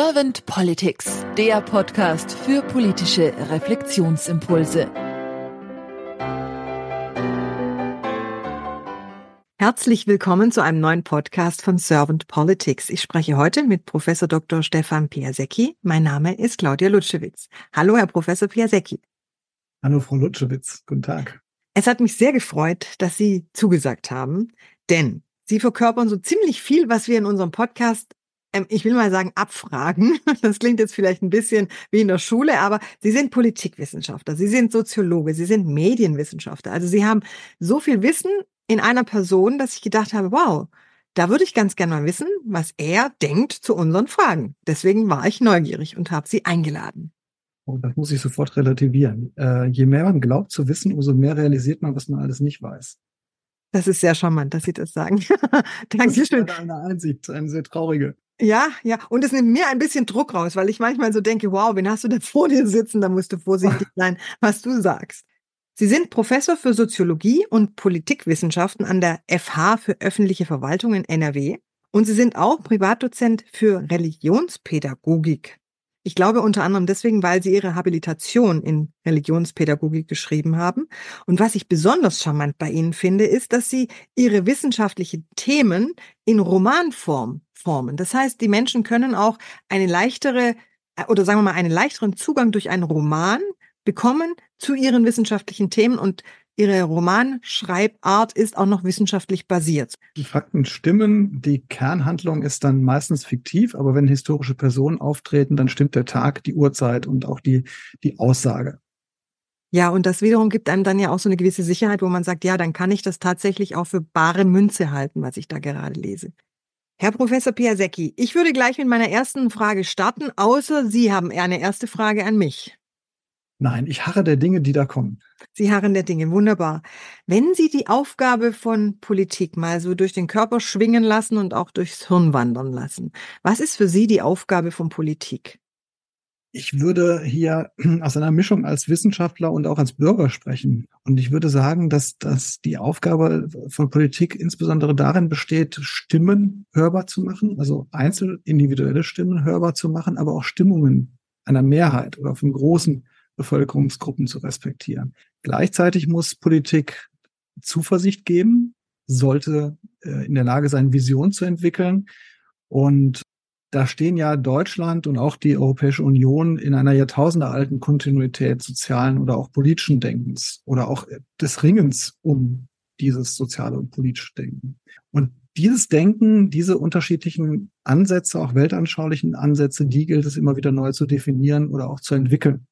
Servant Politics, der Podcast für politische Reflexionsimpulse. Herzlich willkommen zu einem neuen Podcast von Servant Politics. Ich spreche heute mit Professor Dr. Stefan Piasecki. Mein Name ist Claudia Lutschewitz. Hallo, Herr Professor Piasecki. Hallo, Frau Lutschewitz. Guten Tag. Es hat mich sehr gefreut, dass Sie zugesagt haben, denn Sie verkörpern so ziemlich viel, was wir in unserem Podcast ich will mal sagen, abfragen. Das klingt jetzt vielleicht ein bisschen wie in der Schule, aber Sie sind Politikwissenschaftler, Sie sind Soziologe, Sie sind Medienwissenschaftler. Also Sie haben so viel Wissen in einer Person, dass ich gedacht habe, wow, da würde ich ganz gerne mal wissen, was er denkt zu unseren Fragen. Deswegen war ich neugierig und habe sie eingeladen. Oh, das muss ich sofort relativieren. Äh, je mehr man glaubt zu wissen, umso mehr realisiert man, was man alles nicht weiß. Das ist sehr charmant, dass Sie das sagen. Dankeschön. Das ist eine Einsicht, eine sehr traurige. Ja, ja. Und es nimmt mir ein bisschen Druck raus, weil ich manchmal so denke, wow, wen hast du denn vor dir sitzen? Da musst du vorsichtig sein, was du sagst. Sie sind Professor für Soziologie und Politikwissenschaften an der FH für öffentliche Verwaltung in NRW und Sie sind auch Privatdozent für Religionspädagogik. Ich glaube unter anderem deswegen, weil Sie Ihre Habilitation in Religionspädagogik geschrieben haben. Und was ich besonders charmant bei Ihnen finde, ist, dass Sie Ihre wissenschaftlichen Themen in Romanform formen. Das heißt, die Menschen können auch eine leichtere oder sagen wir mal einen leichteren Zugang durch einen Roman bekommen zu ihren wissenschaftlichen Themen und ihre Romanschreibart ist auch noch wissenschaftlich basiert. Die Fakten stimmen, die Kernhandlung ist dann meistens fiktiv, aber wenn historische Personen auftreten, dann stimmt der Tag, die Uhrzeit und auch die, die Aussage. Ja, und das wiederum gibt einem dann ja auch so eine gewisse Sicherheit, wo man sagt, ja, dann kann ich das tatsächlich auch für bare Münze halten, was ich da gerade lese. Herr Professor Piasecki, ich würde gleich mit meiner ersten Frage starten, außer Sie haben eine erste Frage an mich. Nein, ich harre der Dinge, die da kommen. Sie harren der Dinge, wunderbar. Wenn Sie die Aufgabe von Politik mal so durch den Körper schwingen lassen und auch durchs Hirn wandern lassen, was ist für Sie die Aufgabe von Politik? Ich würde hier aus einer Mischung als Wissenschaftler und auch als Bürger sprechen. Und ich würde sagen, dass, dass die Aufgabe von Politik insbesondere darin besteht, Stimmen hörbar zu machen, also einzelne individuelle Stimmen hörbar zu machen, aber auch Stimmungen einer Mehrheit oder von großen Bevölkerungsgruppen zu respektieren. Gleichzeitig muss Politik Zuversicht geben, sollte äh, in der Lage sein, Vision zu entwickeln. Und da stehen ja Deutschland und auch die Europäische Union in einer jahrtausendealten Kontinuität sozialen oder auch politischen Denkens oder auch des Ringens um dieses soziale und politische Denken. Und dieses Denken, diese unterschiedlichen Ansätze, auch weltanschaulichen Ansätze, die gilt es immer wieder neu zu definieren oder auch zu entwickeln.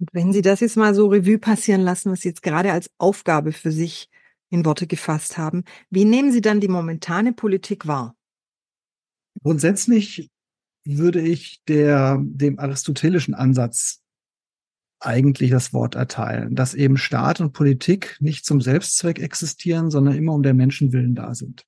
Und wenn Sie das jetzt mal so Revue passieren lassen, was Sie jetzt gerade als Aufgabe für sich in Worte gefasst haben, wie nehmen Sie dann die momentane Politik wahr? Grundsätzlich würde ich der, dem aristotelischen Ansatz eigentlich das Wort erteilen, dass eben Staat und Politik nicht zum Selbstzweck existieren, sondern immer um der Menschen willen da sind.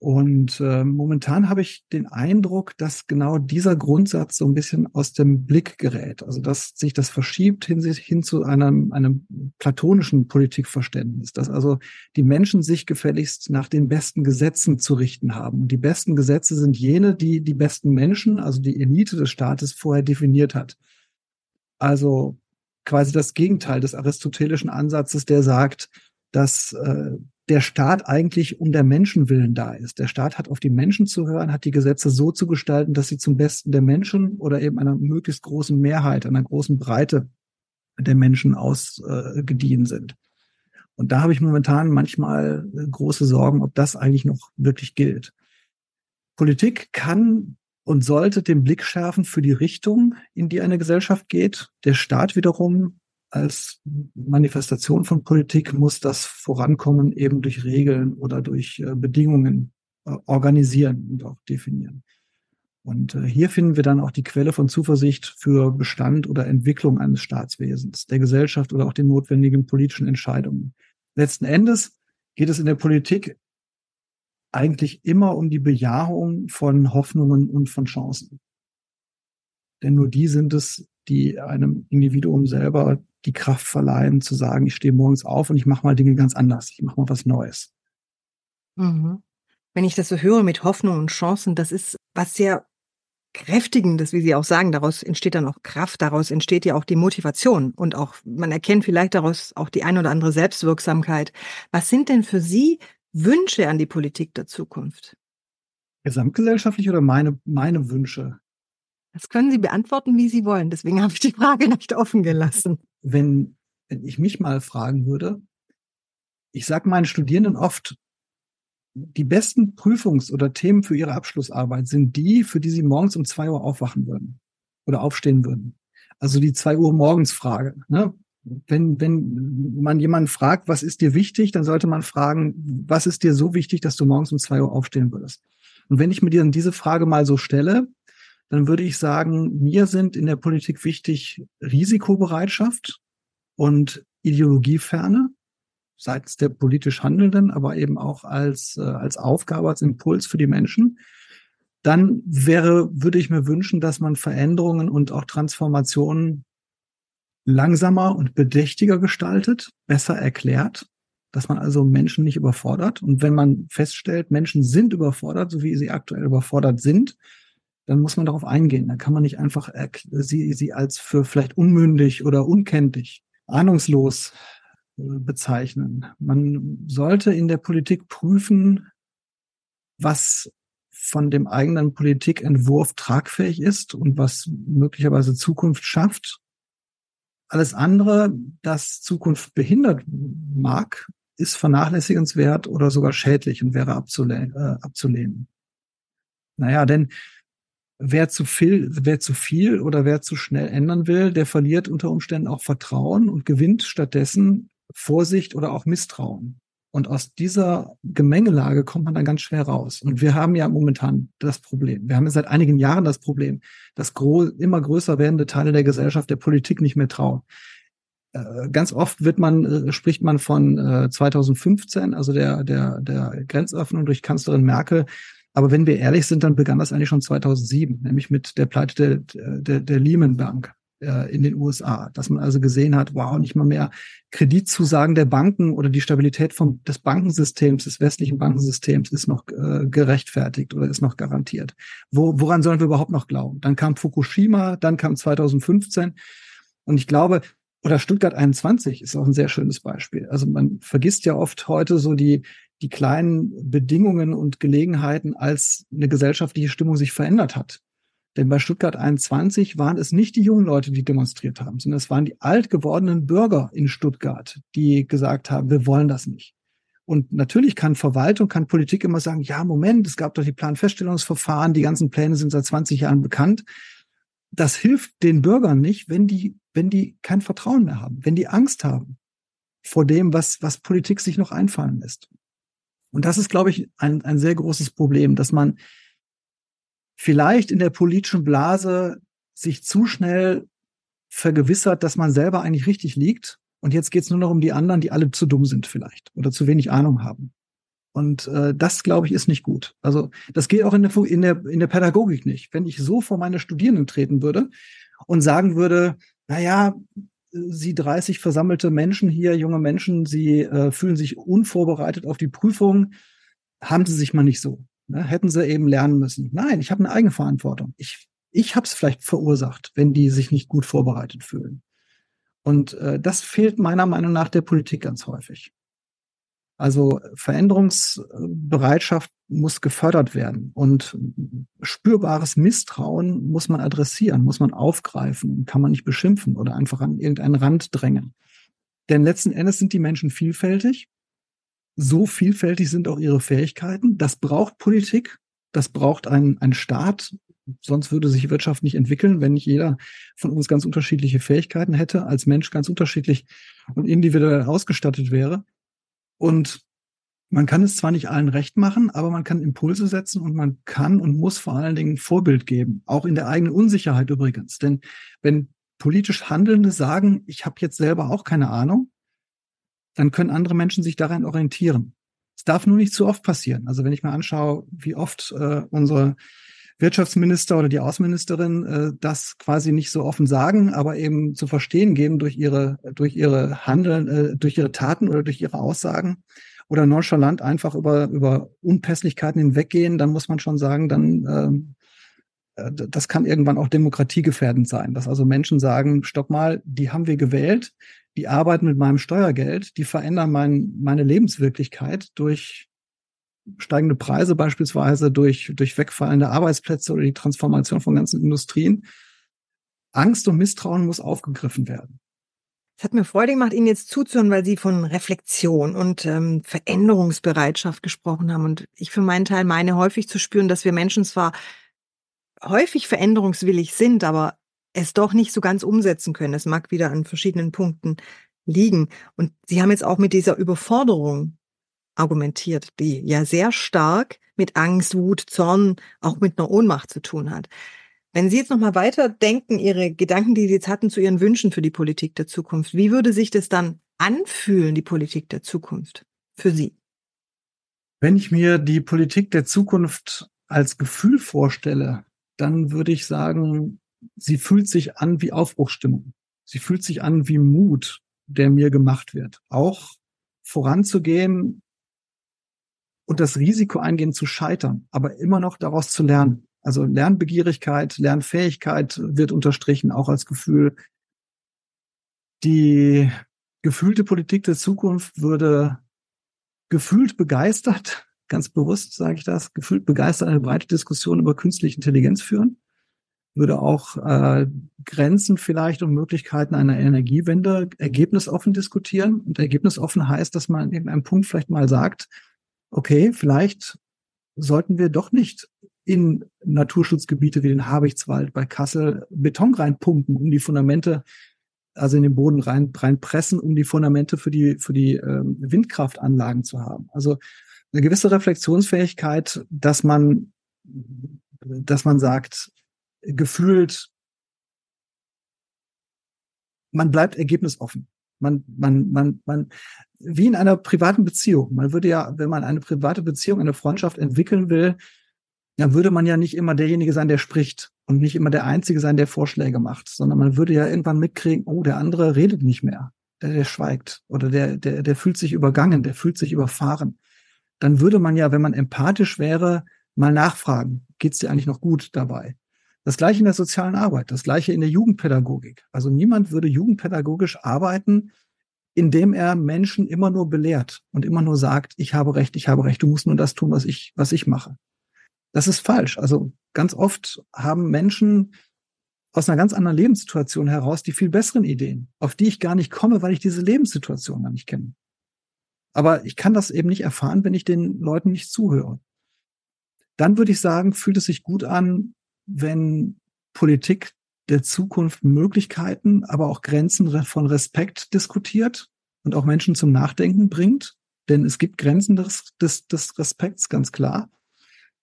Und äh, momentan habe ich den Eindruck, dass genau dieser Grundsatz so ein bisschen aus dem Blick gerät. Also dass sich das verschiebt hin, hin zu einem, einem platonischen Politikverständnis, dass also die Menschen sich gefälligst nach den besten Gesetzen zu richten haben. Und die besten Gesetze sind jene, die die besten Menschen, also die Elite des Staates vorher definiert hat. Also quasi das Gegenteil des aristotelischen Ansatzes, der sagt, dass äh, der Staat eigentlich um der Menschen willen da ist. Der Staat hat auf die Menschen zu hören, hat die Gesetze so zu gestalten, dass sie zum Besten der Menschen oder eben einer möglichst großen Mehrheit, einer großen Breite der Menschen ausgedient äh, sind. Und da habe ich momentan manchmal äh, große Sorgen, ob das eigentlich noch wirklich gilt. Politik kann und sollte den Blick schärfen für die Richtung, in die eine Gesellschaft geht. Der Staat wiederum als Manifestation von Politik muss das Vorankommen eben durch Regeln oder durch äh, Bedingungen äh, organisieren und auch definieren. Und äh, hier finden wir dann auch die Quelle von Zuversicht für Bestand oder Entwicklung eines Staatswesens, der Gesellschaft oder auch den notwendigen politischen Entscheidungen. Letzten Endes geht es in der Politik eigentlich immer um die Bejahung von Hoffnungen und von Chancen. Denn nur die sind es, die einem Individuum selber die Kraft verleihen, zu sagen, ich stehe morgens auf und ich mache mal Dinge ganz anders. Ich mache mal was Neues. Mhm. Wenn ich das so höre mit Hoffnung und Chancen, das ist was sehr Kräftigendes, wie Sie auch sagen, daraus entsteht dann auch Kraft, daraus entsteht ja auch die Motivation und auch, man erkennt vielleicht daraus auch die ein oder andere Selbstwirksamkeit. Was sind denn für Sie Wünsche an die Politik der Zukunft? Gesamtgesellschaftlich oder meine, meine Wünsche? Das können Sie beantworten, wie Sie wollen. Deswegen habe ich die Frage nicht offen gelassen. Wenn, wenn ich mich mal fragen würde, ich sage meinen Studierenden oft, die besten Prüfungs- oder Themen für ihre Abschlussarbeit sind die, für die sie morgens um zwei Uhr aufwachen würden oder aufstehen würden. Also die zwei Uhr morgens Frage. Ne? Wenn, wenn man jemanden fragt, was ist dir wichtig, dann sollte man fragen, was ist dir so wichtig, dass du morgens um zwei Uhr aufstehen würdest? Und wenn ich mir dann diese Frage mal so stelle, dann würde ich sagen, mir sind in der Politik wichtig Risikobereitschaft und Ideologieferne seitens der politisch Handelnden, aber eben auch als, äh, als Aufgabe, als Impuls für die Menschen. Dann wäre, würde ich mir wünschen, dass man Veränderungen und auch Transformationen langsamer und bedächtiger gestaltet, besser erklärt, dass man also Menschen nicht überfordert. Und wenn man feststellt, Menschen sind überfordert, so wie sie aktuell überfordert sind, dann muss man darauf eingehen. Dann kann man nicht einfach sie, sie als für vielleicht unmündig oder unkenntlich, ahnungslos bezeichnen. Man sollte in der Politik prüfen, was von dem eigenen Politikentwurf tragfähig ist und was möglicherweise Zukunft schafft. Alles andere, das Zukunft behindert mag, ist vernachlässigenswert oder sogar schädlich und wäre abzulehnen. Äh, abzulehnen. Naja, denn wer zu viel, wer zu viel oder wer zu schnell ändern will, der verliert unter Umständen auch Vertrauen und gewinnt stattdessen Vorsicht oder auch Misstrauen. Und aus dieser Gemengelage kommt man dann ganz schwer raus. Und wir haben ja momentan das Problem. Wir haben seit einigen Jahren das Problem, dass immer größer werdende Teile der Gesellschaft der Politik nicht mehr trauen. Äh, ganz oft wird man, äh, spricht man von äh, 2015, also der, der, der Grenzöffnung durch Kanzlerin Merkel. Aber wenn wir ehrlich sind, dann begann das eigentlich schon 2007, nämlich mit der Pleite der, der, der Lehman Bank äh, in den USA, dass man also gesehen hat, wow, nicht mal mehr Kreditzusagen der Banken oder die Stabilität vom, des Bankensystems, des westlichen Bankensystems ist noch äh, gerechtfertigt oder ist noch garantiert. Wo, woran sollen wir überhaupt noch glauben? Dann kam Fukushima, dann kam 2015 und ich glaube, oder Stuttgart 21 ist auch ein sehr schönes Beispiel. Also man vergisst ja oft heute so die, die kleinen Bedingungen und Gelegenheiten, als eine gesellschaftliche Stimmung sich verändert hat. Denn bei Stuttgart 21 waren es nicht die jungen Leute, die demonstriert haben, sondern es waren die alt gewordenen Bürger in Stuttgart, die gesagt haben, wir wollen das nicht. Und natürlich kann Verwaltung, kann Politik immer sagen, ja, Moment, es gab doch die Planfeststellungsverfahren, die ganzen Pläne sind seit 20 Jahren bekannt. Das hilft den Bürgern nicht, wenn die, wenn die kein Vertrauen mehr haben, wenn die Angst haben vor dem, was, was Politik sich noch einfallen lässt. Und das ist, glaube ich, ein, ein sehr großes Problem, dass man vielleicht in der politischen Blase sich zu schnell vergewissert, dass man selber eigentlich richtig liegt. Und jetzt geht es nur noch um die anderen, die alle zu dumm sind vielleicht oder zu wenig Ahnung haben. Und äh, das, glaube ich, ist nicht gut. Also das geht auch in der, in, der, in der Pädagogik nicht. Wenn ich so vor meine Studierenden treten würde und sagen würde, na ja, Sie 30 versammelte Menschen hier, junge Menschen, Sie äh, fühlen sich unvorbereitet auf die Prüfung, haben Sie sich mal nicht so. Ne, hätten sie eben lernen müssen. Nein, ich habe eine eigene Verantwortung. Ich, ich habe es vielleicht verursacht, wenn die sich nicht gut vorbereitet fühlen. Und äh, das fehlt meiner Meinung nach der Politik ganz häufig. Also Veränderungsbereitschaft muss gefördert werden und spürbares Misstrauen muss man adressieren, muss man aufgreifen, kann man nicht beschimpfen oder einfach an irgendeinen Rand drängen. Denn letzten Endes sind die Menschen vielfältig so vielfältig sind auch ihre Fähigkeiten. Das braucht Politik, das braucht ein, ein Staat. Sonst würde sich Wirtschaft nicht entwickeln, wenn nicht jeder von uns ganz unterschiedliche Fähigkeiten hätte, als Mensch ganz unterschiedlich und individuell ausgestattet wäre. Und man kann es zwar nicht allen recht machen, aber man kann Impulse setzen und man kann und muss vor allen Dingen Vorbild geben, auch in der eigenen Unsicherheit übrigens. Denn wenn politisch Handelnde sagen, ich habe jetzt selber auch keine Ahnung, dann können andere Menschen sich daran orientieren. Es darf nur nicht zu oft passieren. Also wenn ich mir anschaue, wie oft äh, unsere Wirtschaftsminister oder die Außenministerin äh, das quasi nicht so offen sagen, aber eben zu verstehen geben durch ihre durch ihre Handeln, äh, durch ihre Taten oder durch ihre Aussagen. Oder nonchalant einfach über über Unpässlichkeiten hinweggehen, dann muss man schon sagen, dann ähm, äh, das kann irgendwann auch demokratiegefährdend sein, dass also Menschen sagen, stopp mal, die haben wir gewählt, die arbeiten mit meinem Steuergeld, die verändern mein, meine Lebenswirklichkeit durch steigende Preise beispielsweise, durch, durch wegfallende Arbeitsplätze oder die Transformation von ganzen Industrien. Angst und Misstrauen muss aufgegriffen werden. Es hat mir Freude gemacht, Ihnen jetzt zuzuhören, weil Sie von Reflexion und ähm, Veränderungsbereitschaft gesprochen haben. Und ich für meinen Teil meine häufig zu spüren, dass wir Menschen zwar häufig veränderungswillig sind, aber es doch nicht so ganz umsetzen können. Es mag wieder an verschiedenen Punkten liegen. Und Sie haben jetzt auch mit dieser Überforderung argumentiert, die ja sehr stark mit Angst, Wut, Zorn, auch mit einer Ohnmacht zu tun hat. Wenn Sie jetzt noch mal weiter denken, Ihre Gedanken, die Sie jetzt hatten zu Ihren Wünschen für die Politik der Zukunft, wie würde sich das dann anfühlen, die Politik der Zukunft für Sie? Wenn ich mir die Politik der Zukunft als Gefühl vorstelle, dann würde ich sagen, sie fühlt sich an wie Aufbruchsstimmung. Sie fühlt sich an wie Mut, der mir gemacht wird. Auch voranzugehen und das Risiko eingehen zu scheitern, aber immer noch daraus zu lernen. Also Lernbegierigkeit, Lernfähigkeit wird unterstrichen, auch als Gefühl. Die gefühlte Politik der Zukunft würde gefühlt begeistert, ganz bewusst sage ich das, gefühlt begeistert eine breite Diskussion über künstliche Intelligenz führen, würde auch äh, Grenzen vielleicht und Möglichkeiten einer Energiewende ergebnisoffen diskutieren. Und ergebnisoffen heißt, dass man in einem Punkt vielleicht mal sagt, okay, vielleicht sollten wir doch nicht in Naturschutzgebiete wie den Habichtswald bei Kassel Beton reinpumpen, um die Fundamente, also in den Boden rein, reinpressen, um die Fundamente für die, für die ähm, Windkraftanlagen zu haben. Also eine gewisse Reflexionsfähigkeit, dass man, dass man sagt, gefühlt, man bleibt ergebnisoffen. Man, man, man, man, wie in einer privaten Beziehung. Man würde ja, wenn man eine private Beziehung, eine Freundschaft entwickeln will, dann würde man ja nicht immer derjenige sein, der spricht und nicht immer der Einzige sein, der Vorschläge macht, sondern man würde ja irgendwann mitkriegen, oh, der andere redet nicht mehr, der, der schweigt oder der, der, der fühlt sich übergangen, der fühlt sich überfahren. Dann würde man ja, wenn man empathisch wäre, mal nachfragen, geht's dir eigentlich noch gut dabei? Das gleiche in der sozialen Arbeit, das gleiche in der Jugendpädagogik. Also niemand würde jugendpädagogisch arbeiten, indem er Menschen immer nur belehrt und immer nur sagt, ich habe recht, ich habe recht, du musst nur das tun, was ich, was ich mache. Das ist falsch. Also ganz oft haben Menschen aus einer ganz anderen Lebenssituation heraus die viel besseren Ideen, auf die ich gar nicht komme, weil ich diese Lebenssituation gar nicht kenne. Aber ich kann das eben nicht erfahren, wenn ich den Leuten nicht zuhöre. Dann würde ich sagen, fühlt es sich gut an, wenn Politik der Zukunft Möglichkeiten, aber auch Grenzen von Respekt diskutiert und auch Menschen zum Nachdenken bringt. Denn es gibt Grenzen des, des, des Respekts, ganz klar.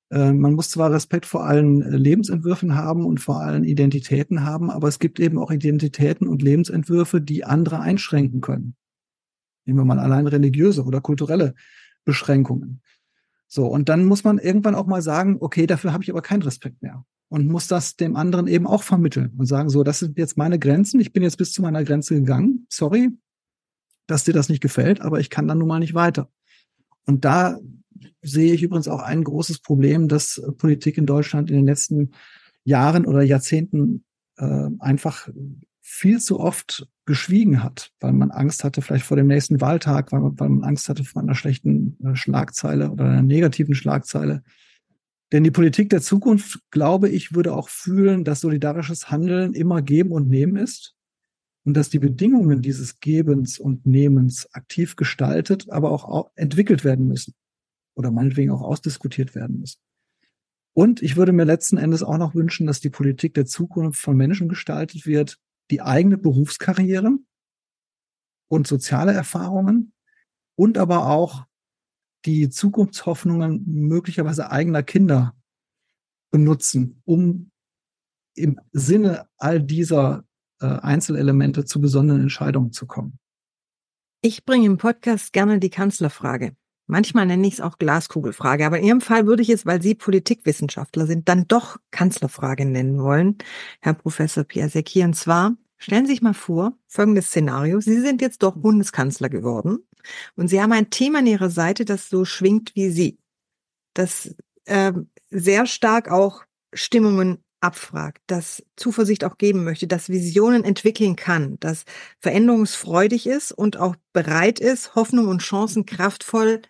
Äh, man muss zwar Respekt vor allen äh, Lebensentwürfen haben und vor allen Identitäten haben, aber es gibt eben auch Identitäten und Lebensentwürfe, die andere einschränken können. Nehmen wir mal allein religiöse oder kulturelle Beschränkungen. So, und dann muss man irgendwann auch mal sagen, okay, dafür habe ich aber keinen Respekt mehr. Und muss das dem anderen eben auch vermitteln und sagen, so, das sind jetzt meine Grenzen, ich bin jetzt bis zu meiner Grenze gegangen, sorry, dass dir das nicht gefällt, aber ich kann dann nun mal nicht weiter. Und da sehe ich übrigens auch ein großes Problem, dass äh, Politik in Deutschland in den letzten Jahren oder Jahrzehnten äh, einfach viel zu oft geschwiegen hat, weil man Angst hatte vielleicht vor dem nächsten Wahltag, weil man, weil man Angst hatte vor einer schlechten äh, Schlagzeile oder einer negativen Schlagzeile. Denn die Politik der Zukunft, glaube ich, würde auch fühlen, dass solidarisches Handeln immer geben und nehmen ist und dass die Bedingungen dieses Gebens und Nehmens aktiv gestaltet, aber auch entwickelt werden müssen oder meinetwegen auch ausdiskutiert werden müssen. Und ich würde mir letzten Endes auch noch wünschen, dass die Politik der Zukunft von Menschen gestaltet wird, die eigene Berufskarriere und soziale Erfahrungen und aber auch die Zukunftshoffnungen möglicherweise eigener Kinder benutzen, um im Sinne all dieser äh, Einzelelemente zu besonderen Entscheidungen zu kommen. Ich bringe im Podcast gerne die Kanzlerfrage. Manchmal nenne ich es auch Glaskugelfrage, aber in Ihrem Fall würde ich es, weil Sie Politikwissenschaftler sind, dann doch Kanzlerfrage nennen wollen, Herr Professor Piasecki. Und zwar stellen Sie sich mal vor, folgendes Szenario. Sie sind jetzt doch Bundeskanzler geworden und Sie haben ein Thema an Ihrer Seite, das so schwingt wie Sie, das äh, sehr stark auch Stimmungen abfragt, das Zuversicht auch geben möchte, das Visionen entwickeln kann, das veränderungsfreudig ist und auch bereit ist, Hoffnung und Chancen kraftvoll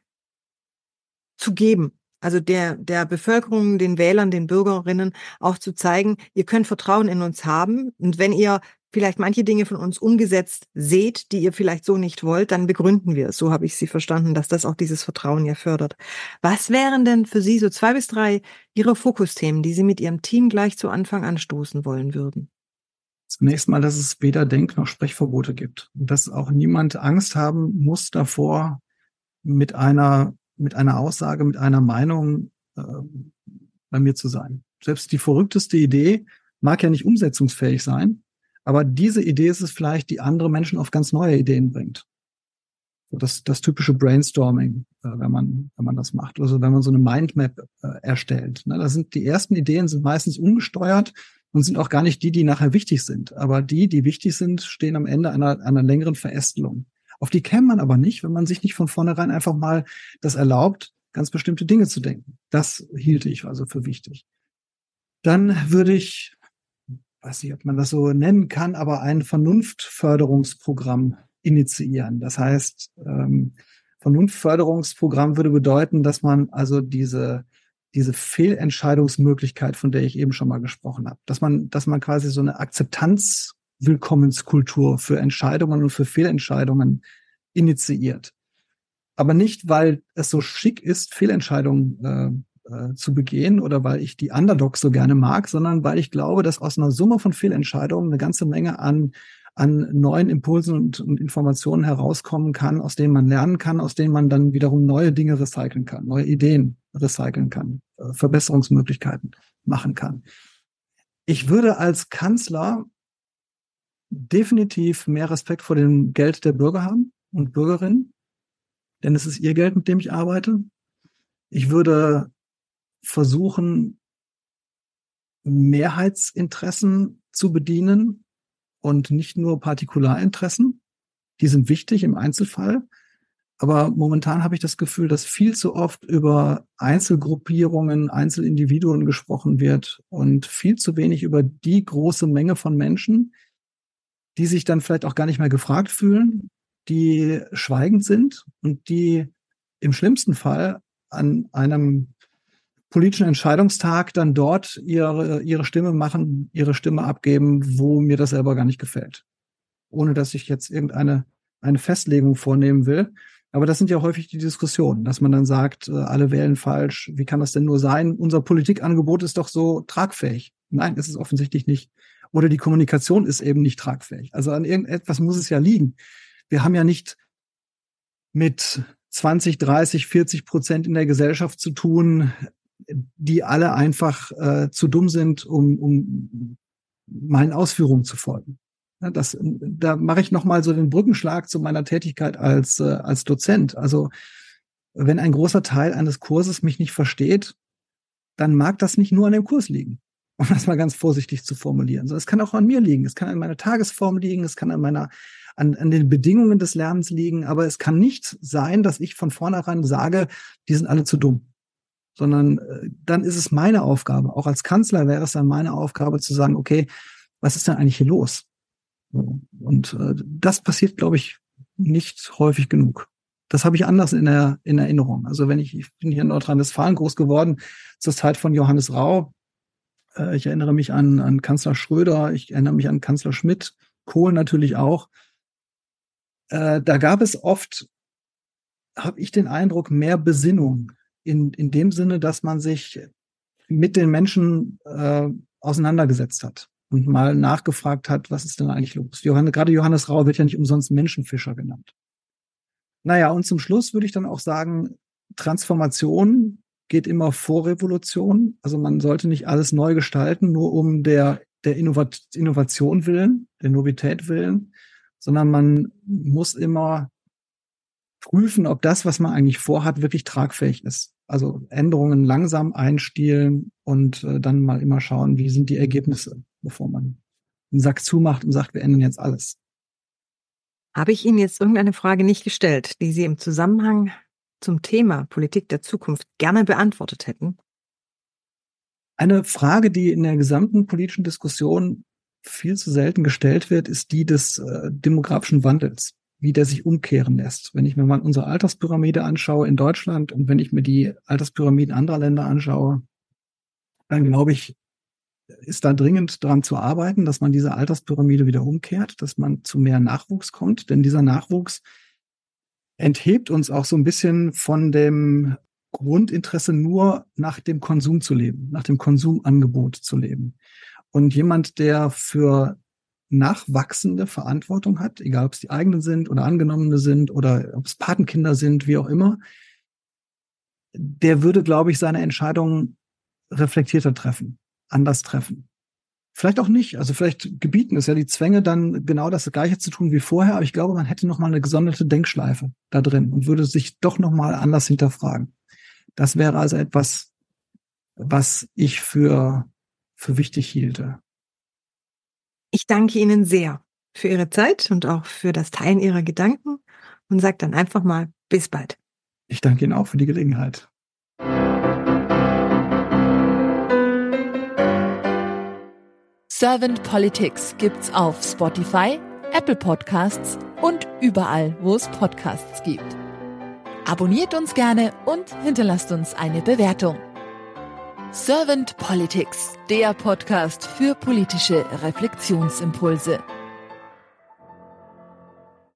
zu geben. Also der, der Bevölkerung, den Wählern, den Bürgerinnen auch zu zeigen, ihr könnt Vertrauen in uns haben. Und wenn ihr vielleicht manche Dinge von uns umgesetzt seht, die ihr vielleicht so nicht wollt, dann begründen wir es. So habe ich Sie verstanden, dass das auch dieses Vertrauen ja fördert. Was wären denn für Sie so zwei bis drei Ihre Fokusthemen, die Sie mit Ihrem Team gleich zu Anfang anstoßen wollen würden? Zunächst mal, dass es weder Denk- noch Sprechverbote gibt. Und dass auch niemand Angst haben muss davor, mit einer, mit einer Aussage, mit einer Meinung äh, bei mir zu sein. Selbst die verrückteste Idee mag ja nicht umsetzungsfähig sein, aber diese Idee ist es vielleicht, die andere Menschen auf ganz neue Ideen bringt. So das, das typische Brainstorming, äh, wenn man, wenn man das macht. Also wenn man so eine Mindmap äh, erstellt. Ne? Da sind die ersten Ideen sind meistens ungesteuert und sind auch gar nicht die, die nachher wichtig sind. Aber die, die wichtig sind, stehen am Ende einer, einer längeren Verästelung. Auf die käme man aber nicht, wenn man sich nicht von vornherein einfach mal das erlaubt, ganz bestimmte Dinge zu denken. Das hielte ich also für wichtig. Dann würde ich weiß nicht, ob man das so nennen kann, aber ein Vernunftförderungsprogramm initiieren. Das heißt, ähm, Vernunftförderungsprogramm würde bedeuten, dass man also diese diese Fehlentscheidungsmöglichkeit, von der ich eben schon mal gesprochen habe, dass man, dass man quasi so eine Akzeptanzwillkommenskultur für Entscheidungen und für Fehlentscheidungen initiiert. Aber nicht, weil es so schick ist, Fehlentscheidungen äh, äh, zu begehen oder weil ich die Underdogs so gerne mag, sondern weil ich glaube, dass aus einer Summe von Fehlentscheidungen eine ganze Menge an an neuen Impulsen und, und, Informationen herauskommen kann, aus denen man lernen kann, aus denen man dann wiederum neue Dinge recyceln kann, neue Ideen recyceln kann, äh, Verbesserungsmöglichkeiten machen kann. Ich würde als Kanzler definitiv mehr Respekt vor dem Geld der Bürger haben und Bürgerinnen, denn es ist ihr Geld, mit dem ich arbeite. Ich würde versuchen, Mehrheitsinteressen zu bedienen und nicht nur Partikularinteressen. Die sind wichtig im Einzelfall. Aber momentan habe ich das Gefühl, dass viel zu oft über Einzelgruppierungen, Einzelindividuen gesprochen wird und viel zu wenig über die große Menge von Menschen, die sich dann vielleicht auch gar nicht mehr gefragt fühlen, die schweigend sind und die im schlimmsten Fall an einem politischen Entscheidungstag dann dort ihre, ihre Stimme machen, ihre Stimme abgeben, wo mir das selber gar nicht gefällt. Ohne dass ich jetzt irgendeine eine Festlegung vornehmen will. Aber das sind ja häufig die Diskussionen, dass man dann sagt, äh, alle wählen falsch. Wie kann das denn nur sein? Unser Politikangebot ist doch so tragfähig. Nein, ist es offensichtlich nicht. Oder die Kommunikation ist eben nicht tragfähig. Also an irgendetwas muss es ja liegen. Wir haben ja nicht mit 20, 30, 40 Prozent in der Gesellschaft zu tun, die alle einfach äh, zu dumm sind, um, um meinen Ausführungen zu folgen. Ja, das, da mache ich nochmal so den Brückenschlag zu meiner Tätigkeit als, äh, als Dozent. Also wenn ein großer Teil eines Kurses mich nicht versteht, dann mag das nicht nur an dem Kurs liegen, um das mal ganz vorsichtig zu formulieren. So, es kann auch an mir liegen, es kann an meiner Tagesform liegen, es kann an meiner an, an den Bedingungen des Lernens liegen, aber es kann nicht sein, dass ich von vornherein sage, die sind alle zu dumm sondern äh, dann ist es meine Aufgabe. Auch als Kanzler wäre es dann meine Aufgabe zu sagen, okay, was ist denn eigentlich hier los? Und äh, das passiert, glaube ich, nicht häufig genug. Das habe ich anders in, der, in Erinnerung. Also wenn ich, ich bin hier in Nordrhein-Westfalen groß geworden, zur Zeit von Johannes Rau. Äh, ich erinnere mich an, an Kanzler Schröder, ich erinnere mich an Kanzler Schmidt, Kohl natürlich auch. Äh, da gab es oft, habe ich den Eindruck, mehr Besinnung in, in dem Sinne, dass man sich mit den Menschen äh, auseinandergesetzt hat und mal nachgefragt hat, was ist denn eigentlich los? Johannes, gerade Johannes Rau wird ja nicht umsonst Menschenfischer genannt. Naja, und zum Schluss würde ich dann auch sagen, Transformation geht immer vor Revolution. Also man sollte nicht alles neu gestalten, nur um der, der Innovation willen, der Novität willen, sondern man muss immer prüfen, ob das, was man eigentlich vorhat, wirklich tragfähig ist. Also Änderungen langsam einstielen und äh, dann mal immer schauen, wie sind die Ergebnisse, bevor man einen Sack zumacht und sagt, wir ändern jetzt alles. Habe ich Ihnen jetzt irgendeine Frage nicht gestellt, die Sie im Zusammenhang zum Thema Politik der Zukunft gerne beantwortet hätten? Eine Frage, die in der gesamten politischen Diskussion viel zu selten gestellt wird, ist die des äh, demografischen Wandels, wie der sich umkehren lässt. Wenn ich mir mal unsere Alterspyramide anschaue in Deutschland und wenn ich mir die Alterspyramiden anderer Länder anschaue, dann glaube ich, ist da dringend daran zu arbeiten, dass man diese Alterspyramide wieder umkehrt, dass man zu mehr Nachwuchs kommt, denn dieser Nachwuchs enthebt uns auch so ein bisschen von dem Grundinteresse nur nach dem Konsum zu leben, nach dem Konsumangebot zu leben. Und jemand, der für nachwachsende Verantwortung hat, egal ob es die eigenen sind oder angenommene sind oder ob es Patenkinder sind, wie auch immer, der würde, glaube ich, seine Entscheidungen reflektierter treffen, anders treffen. Vielleicht auch nicht. Also vielleicht gebieten es ja die Zwänge, dann genau das Gleiche zu tun wie vorher. Aber ich glaube, man hätte noch mal eine gesonderte Denkschleife da drin und würde sich doch noch mal anders hinterfragen. Das wäre also etwas, was ich für, für wichtig hielte. Ich danke Ihnen sehr für Ihre Zeit und auch für das Teilen Ihrer Gedanken und sage dann einfach mal bis bald. Ich danke Ihnen auch für die Gelegenheit. Servant Politics gibt's auf Spotify, Apple Podcasts und überall, wo es Podcasts gibt. Abonniert uns gerne und hinterlasst uns eine Bewertung. Servant Politics, der Podcast für politische Reflexionsimpulse.